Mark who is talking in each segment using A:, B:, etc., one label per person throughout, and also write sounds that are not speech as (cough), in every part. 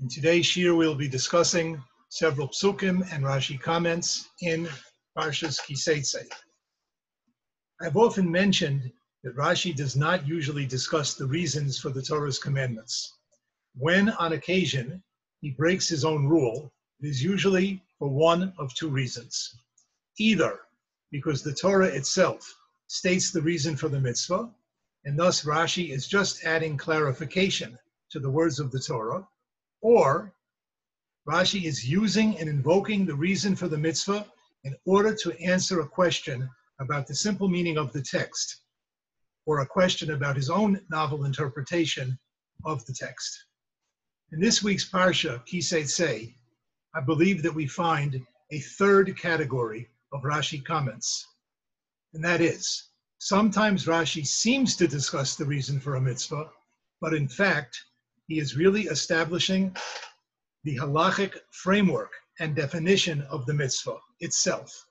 A: In today's shir, we'll be discussing several psukim and Rashi comments in Parshas Kiseitse. I've often mentioned that Rashi does not usually discuss the reasons for the Torah's commandments. When, on occasion, he breaks his own rule, it is usually for one of two reasons. Either because the Torah itself states the reason for the mitzvah, and thus Rashi is just adding clarification to the words of the Torah, or Rashi is using and invoking the reason for the mitzvah in order to answer a question about the simple meaning of the text, or a question about his own novel interpretation of the text. In this week's Parsha, Kiseitse, I believe that we find a third category of Rashi comments, and that is, sometimes Rashi seems to discuss the reason for a mitzvah, but in fact, he is really establishing the halachic framework and definition of the mitzvah itself.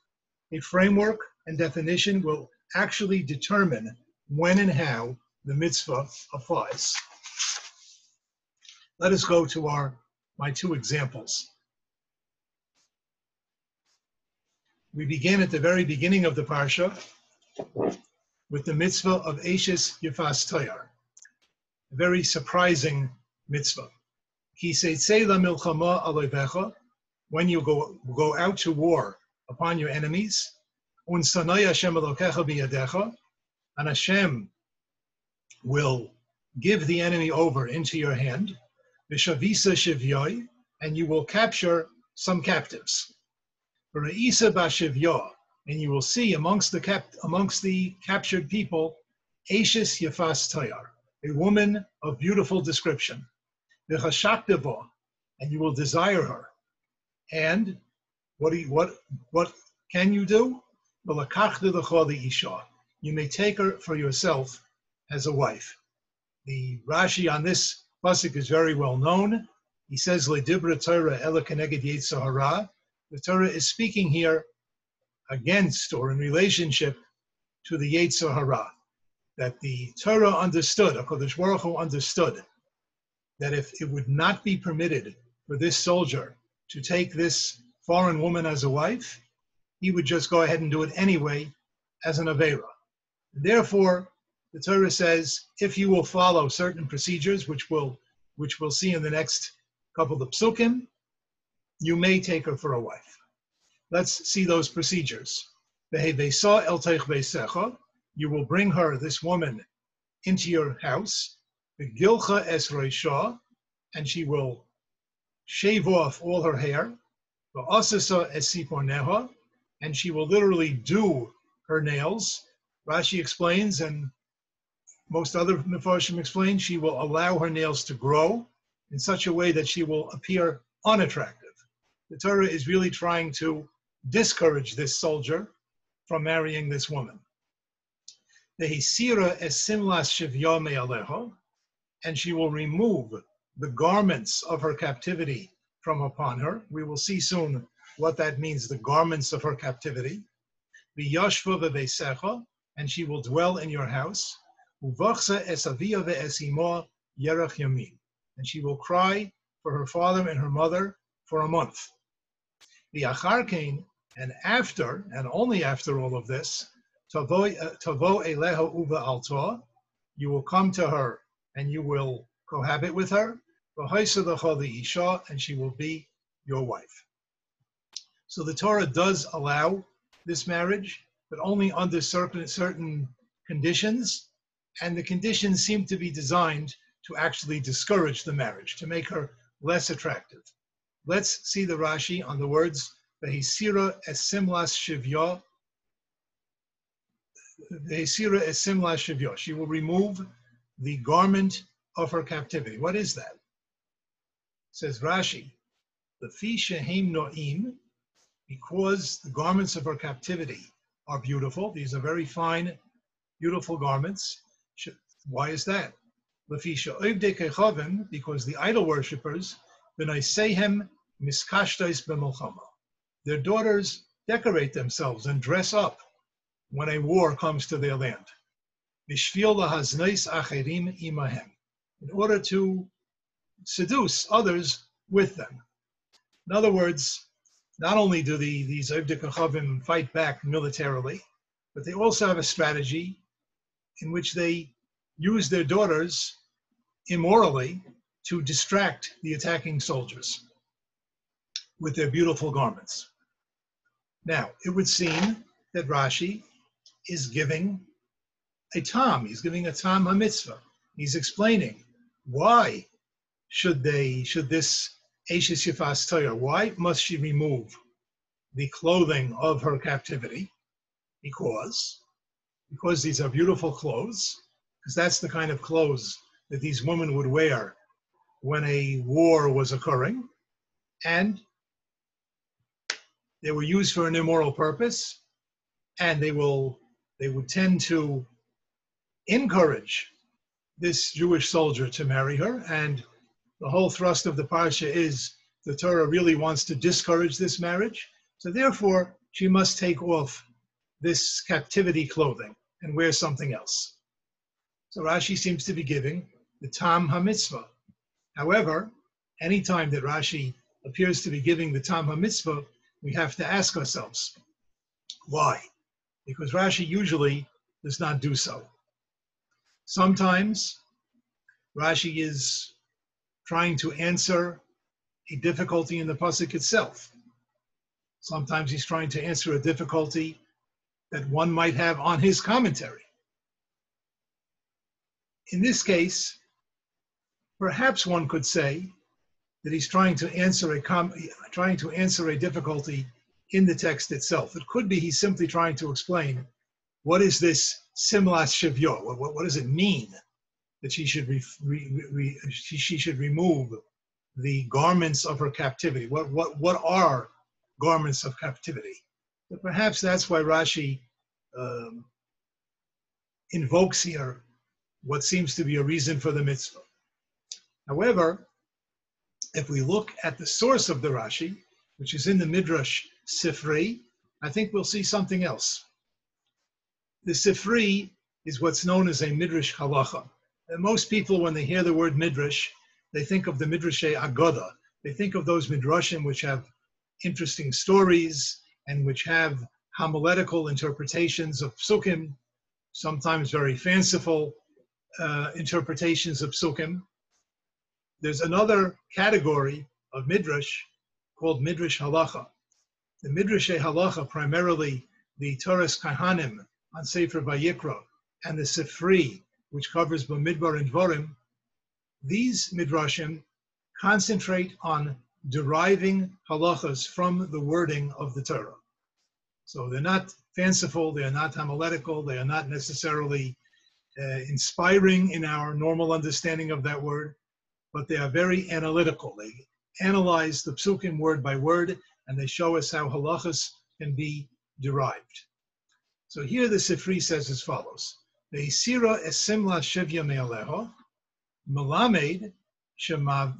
A: A framework and definition will actually determine when and how the mitzvah applies. Let us go to our my two examples. We begin at the very beginning of the parsha with the mitzvah of Ashes Yifas Toyar, a very surprising mitzvah. He says, "Say la milchama alevecha," when you go, go out to war upon your enemies, Un Sanaya Shemalokehabiadeha, and Hashem will give the enemy over into your hand, and you will capture some captives. And you will see amongst the cap, amongst the captured people, Ashes Yafas Tayar, a woman of beautiful description and you will desire her. And what, you, what, what can you do? You may take her for yourself as a wife. The Rashi on this pasuk is very well known. He says, "Ledibra Torah The Torah is speaking here against or in relationship to the Yetzer Hara, that the Torah understood, Hakadosh Baruch Hu understood that if it would not be permitted for this soldier to take this foreign woman as a wife, he would just go ahead and do it anyway as an Avera. Therefore, the Torah says, if you will follow certain procedures, which we'll, which we'll see in the next couple of psukim, you may take her for a wife. Let's see those procedures. You will bring her, this woman, into your house, the Gilcha Es and she will shave off all her hair. The Asasa Es Siponeha, and she will literally do her nails. Rashi explains, and most other Mefarshim explain, she will allow her nails to grow in such a way that she will appear unattractive. The Torah is really trying to discourage this soldier from marrying this woman. The Hisira es simlas shivya me'aleho, and she will remove the garments of her captivity from upon her. We will see soon what that means, the garments of her captivity. V'veisecha, and she will dwell in your house. And she will cry for her father and her mother for a month. The V'acharkein, and after, and only after all of this, tavo eh, eleha uva altoa, you will come to her and you will cohabit with her, and she will be your wife. So the Torah does allow this marriage, but only under certain, certain conditions, and the conditions seem to be designed to actually discourage the marriage, to make her less attractive. Let's see the Rashi on the words Vehisira esimlas shivya. Vehisira esimlas shivya. She will remove the garment of her captivity. What is that? Says Rashi, the Shehem Noim, because the garments of her captivity are beautiful. These are very fine, beautiful garments. Why is that? Because the idol worshippers, their daughters decorate themselves and dress up when a war comes to their land. In order to seduce others with them. In other words, not only do the, these Evdik fight back militarily, but they also have a strategy in which they use their daughters immorally to distract the attacking soldiers with their beautiful garments. Now, it would seem that Rashi is giving a tam, he's giving a tam mitzvah. He's explaining why should they, should this Ashes Yifas Torah, why must she remove the clothing of her captivity? Because, because these are beautiful clothes, because that's the kind of clothes that these women would wear when a war was occurring, and they were used for an immoral purpose, and they will they would tend to encourage this Jewish soldier to marry her, and the whole thrust of the parsha is the Torah really wants to discourage this marriage. So therefore, she must take off this captivity clothing and wear something else. So Rashi seems to be giving the Tam HaMitzvah. However, anytime that Rashi appears to be giving the Tam HaMitzvah, we have to ask ourselves, why? Because Rashi usually does not do so. Sometimes Rashi is trying to answer a difficulty in the pasuk itself. Sometimes he's trying to answer a difficulty that one might have on his commentary. In this case, perhaps one could say that he's trying to answer a com- trying to answer a difficulty in the text itself. It could be he's simply trying to explain what is this simlas shivyo? What, what, what does it mean that she should re, re, re, she, she should remove the garments of her captivity. What what what are garments of captivity? But perhaps that's why Rashi um, invokes here what seems to be a reason for the mitzvah. However, if we look at the source of the Rashi, which is in the Midrash Sifri, I think we'll see something else. The Sifri is what's known as a Midrash Halacha. And most people, when they hear the word midrash, they think of the midrashay agoda. They think of those midrashim which have interesting stories and which have homiletical interpretations of psukim, sometimes very fanciful uh, interpretations of psukim. There's another category of midrash called midrash halacha. The midrashay halacha, primarily the Toras Kohanim on Sefer Vayikra and the Sifri which covers Bamidbar and Dvorim, these midrashim concentrate on deriving halachas from the wording of the Torah. So they're not fanciful, they are not homiletical, they are not necessarily uh, inspiring in our normal understanding of that word, but they are very analytical. They analyze the psukim word by word, and they show us how halachas can be derived. So here the Sifri says as follows. Ve'isira esimla shivya me'aleho, melamed,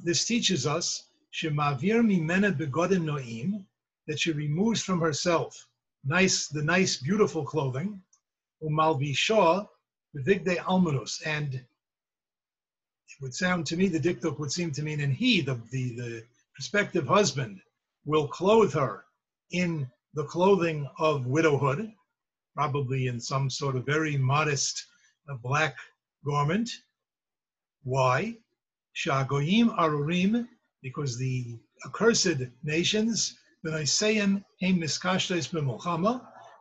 A: this teaches us, shemavir mimena begodim noim, that she removes from herself nice, the nice, beautiful clothing, umalvisha, vigde almanus, and it would sound to me, the diktuk would seem to mean, and he, the, the, the prospective husband, will clothe her in the clothing of widowhood, probably in some sort of very modest uh, black garment. Why? Shagoyim arurim, because the accursed nations,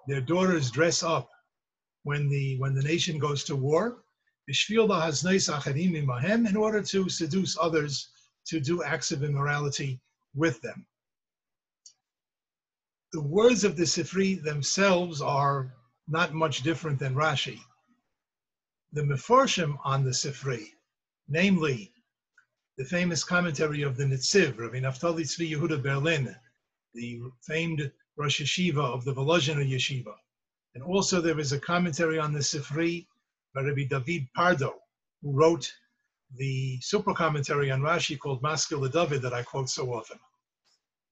A: their daughters dress up when the when the nation goes to war, in order to seduce others to do acts of immorality with them. The words of the Sifri themselves are not much different than Rashi. The Meforshim on the Sifri, namely the famous commentary of the Nitziv, Rabbi Naftali Tzvi Yehuda Berlin, the famed Rosh Yeshiva of the Volozhiner Yeshiva. And also there is a commentary on the Sifri by Rabbi David Pardo, who wrote the super commentary on Rashi called Maskil David that I quote so often.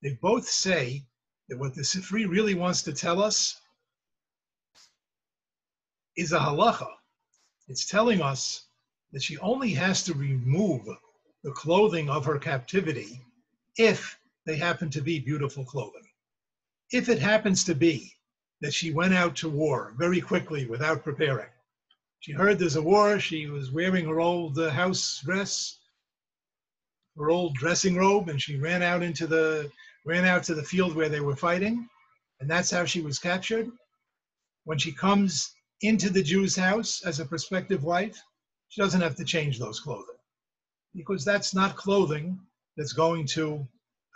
A: They both say that what the Sifri really wants to tell us is a halacha. It's telling us that she only has to remove the clothing of her captivity if they happen to be beautiful clothing. If it happens to be that she went out to war very quickly without preparing, she heard there's a war, she was wearing her old uh, house dress, her old dressing robe, and she ran out into the ran out to the field where they were fighting, and that's how she was captured. When she comes into the Jew's house as a prospective wife, she doesn't have to change those clothing because that's not clothing that's going to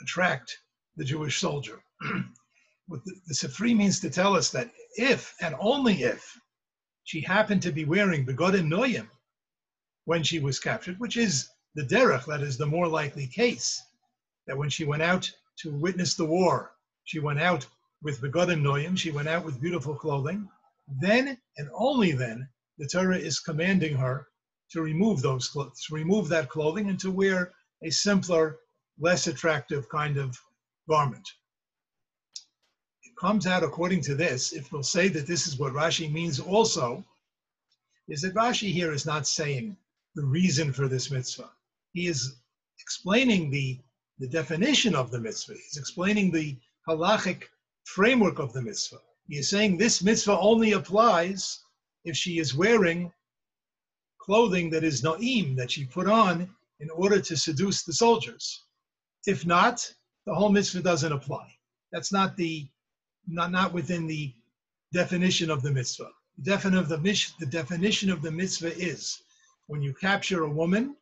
A: attract the Jewish soldier. (clears throat) what the, the means to tell us that if and only if she happened to be wearing begodim noyim when she was captured, which is the derech, that is the more likely case, that when she went out to witness the war, she went out with begodim noyim, she went out with beautiful clothing, then and only then the Torah is commanding her to remove those clothes, to remove that clothing and to wear a simpler, less attractive kind of garment. It comes out according to this, if we'll say that this is what Rashi means also, is that Rashi here is not saying the reason for this mitzvah. He is explaining the, the definition of the mitzvah. He's explaining the halachic framework of the mitzvah. He is saying this mitzvah only applies if she is wearing clothing that is na'im, that she put on in order to seduce the soldiers. If not, the whole mitzvah doesn't apply. That's not the not, not within the definition of the mitzvah. The, defin of the, the definition of the mitzvah is when you capture a woman,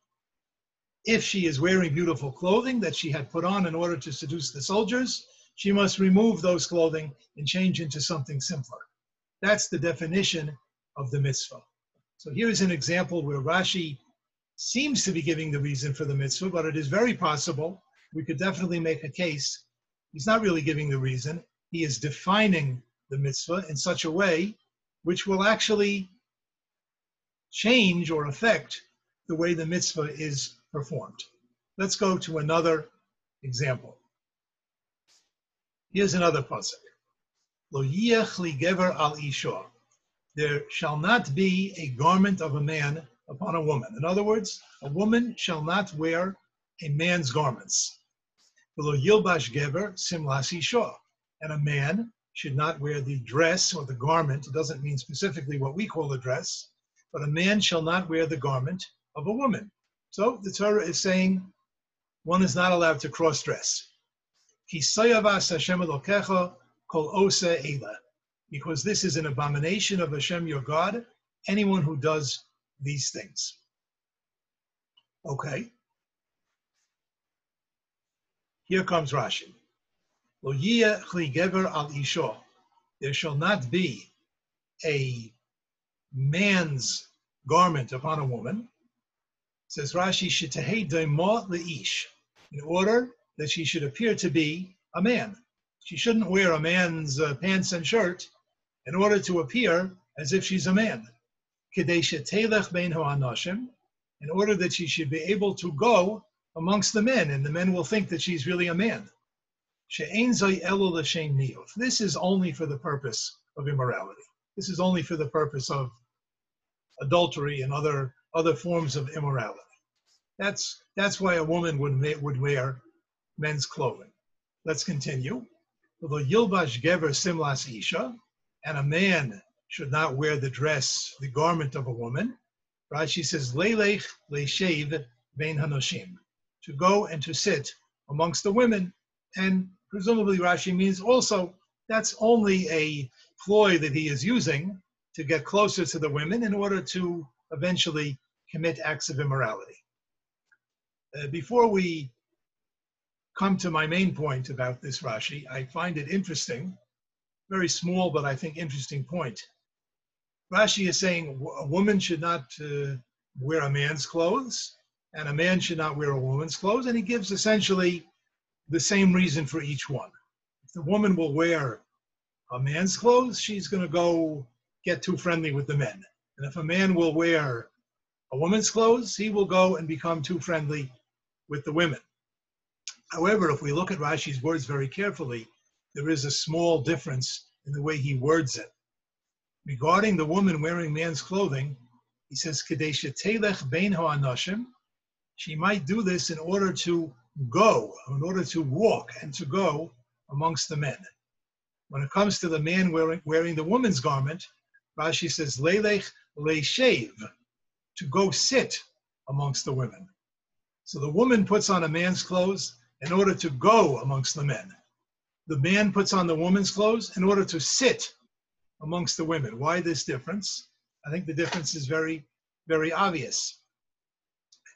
A: if she is wearing beautiful clothing that she had put on in order to seduce the soldiers, she must remove those clothing and change into something simpler. That's the definition of the mitzvah. So here's an example where Rashi seems to be giving the reason for the mitzvah, but it is very possible. We could definitely make a case. He's not really giving the reason. He is defining the mitzvah in such a way which will actually change or affect the way the mitzvah is performed. Let's go to another example. Here's another pasuk. Lo yiech li gever al isha there shall not be a garment of a man upon a woman. In other words, a woman shall not wear a man's garments. Lo yilbash gever simlas shah. And a man should not wear the dress or the garment. It doesn't mean specifically what we call a dress, but a man shall not wear the garment of a woman. So the Torah is saying one is not allowed to cross dress. Because this is an abomination of Hashem your God, anyone who does these things. Okay. Here comes Rashi. Lo gever al isho. There shall not be a man's garment upon a woman. Says Rashi, shitahei daimot leish, in order that she should appear to be a man. She shouldn't wear a man's uh, pants and shirt in order to appear as if she's a man. In order that she should be able to go amongst the men, and the men will think that she's really a man. This is only for the purpose of immorality. This is only for the purpose of adultery and other other forms of immorality. That's that's why a woman would would wear men's clothing. Let's continue. Although Yilbash gever simlas isha, and a man should not wear the dress, the garment of a woman. Rashi says, Leilech leishev vein hanoshim, to go and to sit amongst the women. And presumably Rashi means also that's only a ploy that he is using to get closer to the women in order to eventually commit acts of immorality. Uh, before we come to my main point about this Rashi, I find it interesting very small but I think interesting point. Rashi is saying a woman should not uh, wear a man's clothes, and a man should not wear a woman's clothes. And he gives essentially the same reason for each one. If the woman will wear a man's clothes, she's going to go get too friendly with the men. And if a man will wear a woman's clothes, he will go and become too friendly with the women. However, if we look at Rashi's words very carefully, there is a small difference in the way he words it. Regarding the woman wearing man's clothing, he says, Kadesha telech bein ha'anashim. She might do this in order to go, in order to walk and to go amongst the men. When it comes to the man wearing, wearing the woman's garment, Rashi says, Lelech leishev, to go sit amongst the women. So the woman puts on a man's clothes in order to go amongst the men. The man puts on the woman's clothes in order to sit amongst the women. Why this difference? I think the difference is very, very obvious.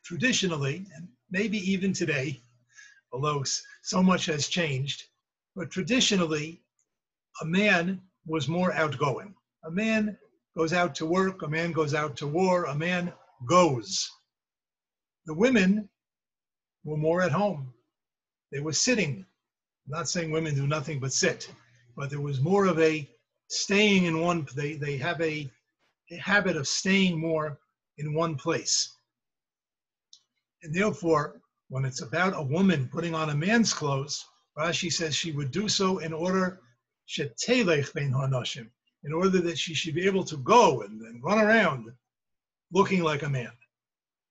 A: Traditionally, and maybe even today, although so much has changed, but traditionally, a man was more outgoing. A man goes out to work, a man goes out to war, a man goes. The women were more at home. They were sitting. I'm not saying women do nothing but sit, but there was more of a staying in one, they, they have a, a habit of staying more in one place. And therefore, when it's about a woman putting on a man's clothes, Rashi says she would do so in order in order that she should be able to go and, and run around looking like a man.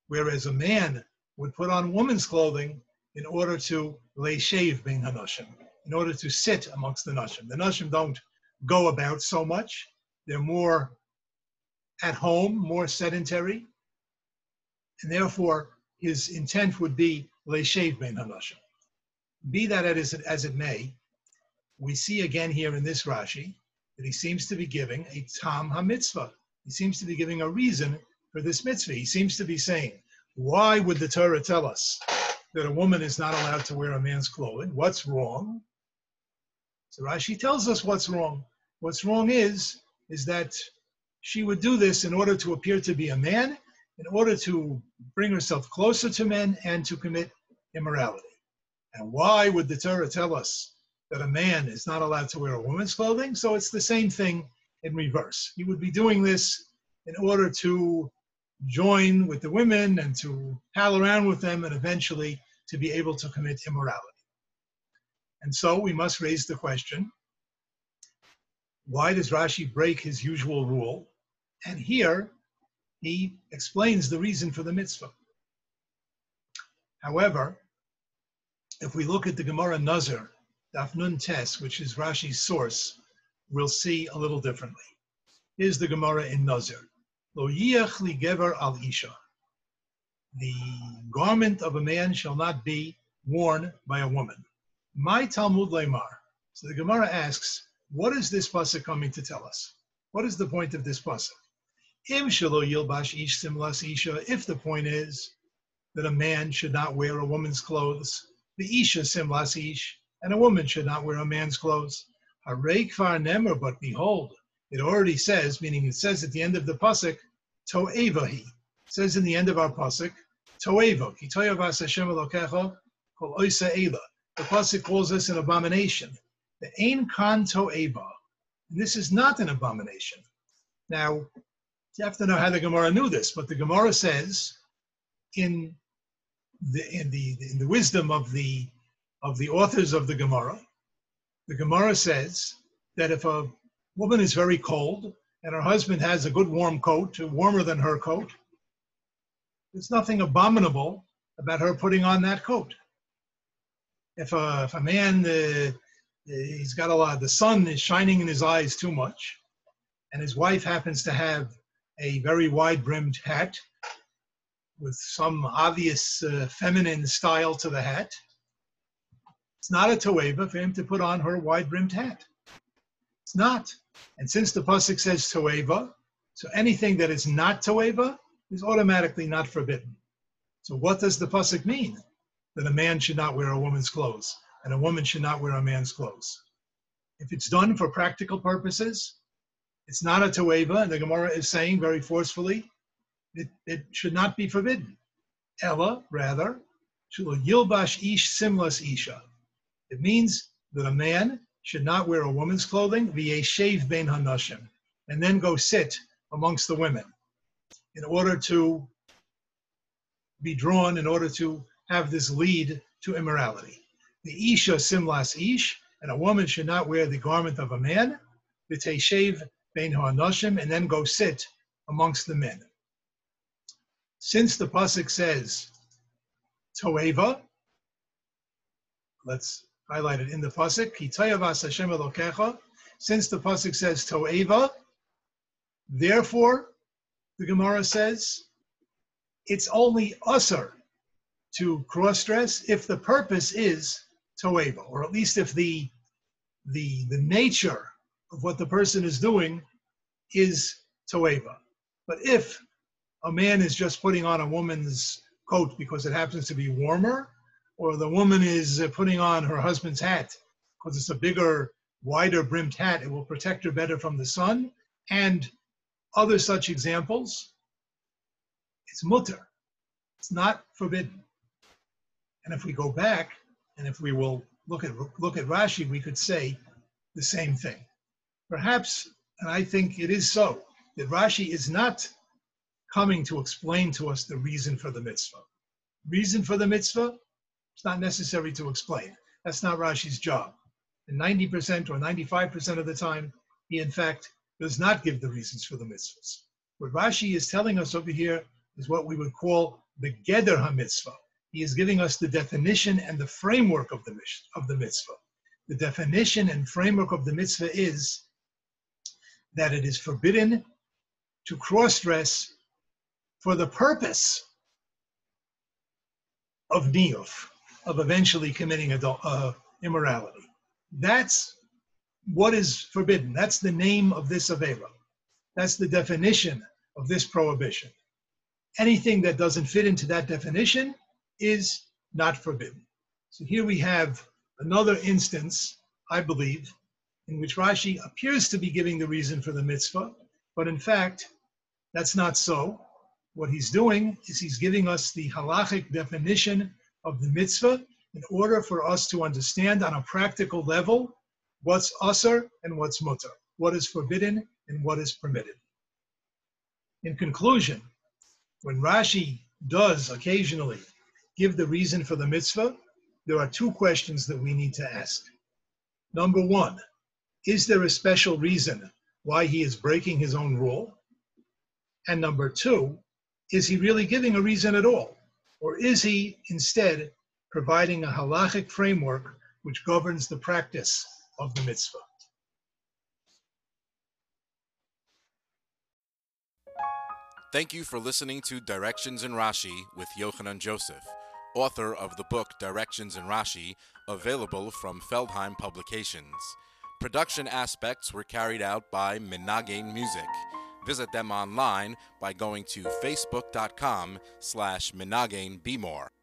A: Whereas a man would put on woman's clothing in order to lay shave being hanoshim, in order to sit amongst the nashim. The nashim don't go about so much. They're more at home, more sedentary. And therefore, his intent would be lay shave being hanoshim. Be that as it, as it may, we see again here in this Rashi that he seems to be giving a tam ha-mitzvah. He seems to be giving a reason for this mitzvah. He seems to be saying, why would the Torah tell us that a woman is not allowed to wear a man's clothing? What's wrong? So Rashi tells us what's wrong. What's wrong is, is that she would do this in order to appear to be a man, in order to bring herself closer to men and to commit immorality. And why would the Torah tell us that a man is not allowed to wear a woman's clothing. So it's the same thing in reverse. He would be doing this in order to join with the women and to pal around with them and eventually to be able to commit immorality. And so we must raise the question why does Rashi break his usual rule? And here he explains the reason for the mitzvah. However, if we look at the Gemara Nazir Daf Nun Tes, which is Rashi's source, we'll see a little differently. Here's the Gemara in Nazir. Lo li gever al isha. The garment of a man shall not be worn by a woman. My Talmud Leimar. So the Gemara asks, what is this pasuk coming to tell us? What is the point of this pasuk? Im shalo yilbash ish simlas isha. If the point is that a man should not wear a woman's clothes, the isha simlas ish, and a woman should not wear a man's clothes. Harei kvar nemer, but behold, it already says, meaning it says at the end of the pasuk, to'evahi. Says in the end of our pasuk, to'eva, ki to'evas Hashem elokecha, kol oisa ela. The pasuk calls this an abomination. The ein kan to'eva. This is not an abomination. Now, you have to know how the Gemara knew this, but the Gemara says in the in the in the wisdom of the of the authors of the Gemara, the Gemara says that if a woman is very cold and her husband has a good warm coat, warmer than her coat, there's nothing abominable about her putting on that coat. If a, if a man, uh, he's got a lot, the sun is shining in his eyes too much, and his wife happens to have a very wide brimmed hat with some obvious uh, feminine style to the hat, it's not a toeva for him to put on her wide brimmed hat. Not. And since the pasuk says toeva, so anything that is not toeva is automatically not forbidden. So what does the pasuk mean? That a man should not wear a woman's clothes and a woman should not wear a man's clothes. If it's done for practical purposes, it's not a toeva, and the Gemara is saying very forcefully, it, it should not be forbidden. Ella, rather, yilbash ish simlas isha. It means that a man should not wear a woman's clothing, v'yeshev ben hanashim, and then go sit amongst the women in order to be drawn, in order to have this lead to immorality. The isha simlas ish, and a woman should not wear the garment of a man, v'teshev ben hanashim, and then go sit amongst the men. Since the pasuk says toeva, let's highlight it in the pasuk. Since the pasuk says toeva, therefore, the Gemara says it's only usher to cross dress if the purpose is toeva, or at least if the the the nature of what the person is doing is toeva. But if a man is just putting on a woman's coat because it happens to be warmer, or the woman is uh, putting on her husband's hat because it's a bigger, wider brimmed hat, it will protect her better from the sun, and other such examples, it's mutter. It's not forbidden. And if we go back, and if we will look at look at Rashi, we could say the same thing. Perhaps, and I think it is so, that Rashi is not coming to explain to us the reason for the mitzvah. Reason for the mitzvah, it's not necessary to explain. That's not Rashi's job. And 90% or 95% of the time, he in fact does not give the reasons for the mitzvahs. What Rashi is telling us over here is what we would call the Geder HaMitzvah. He is giving us the definition and the framework of the, of the mitzvah. The definition and framework of the mitzvah is that it is forbidden to cross dress for the purpose of niyuf, of eventually committing adult, uh, immorality. That's what is forbidden. That's the name of this Avera. That's the definition of this prohibition. Anything that doesn't fit into that definition is not forbidden. So here we have another instance, I believe, in which Rashi appears to be giving the reason for the mitzvah, but in fact, that's not so. What he's doing is he's giving us the halachic definition of the mitzvah in order for us to understand on a practical level what's usr and what's mutter, what is forbidden and what is permitted. In conclusion, when Rashi does occasionally give the reason for the mitzvah, there are two questions that we need to ask. Number one, is there a special reason why he is breaking his own rule? And number two, is he really giving a reason at all? Or is he instead providing a halachic framework which governs the practice of the mitzvah?
B: Thank you for listening to Directions in Rashi with Yochanan Joseph, author of the book Directions in Rashi, available from Feldheim Publications. Production aspects were carried out by Menagin Music. Visit them online by going to facebook.com slash Menagin Bmore.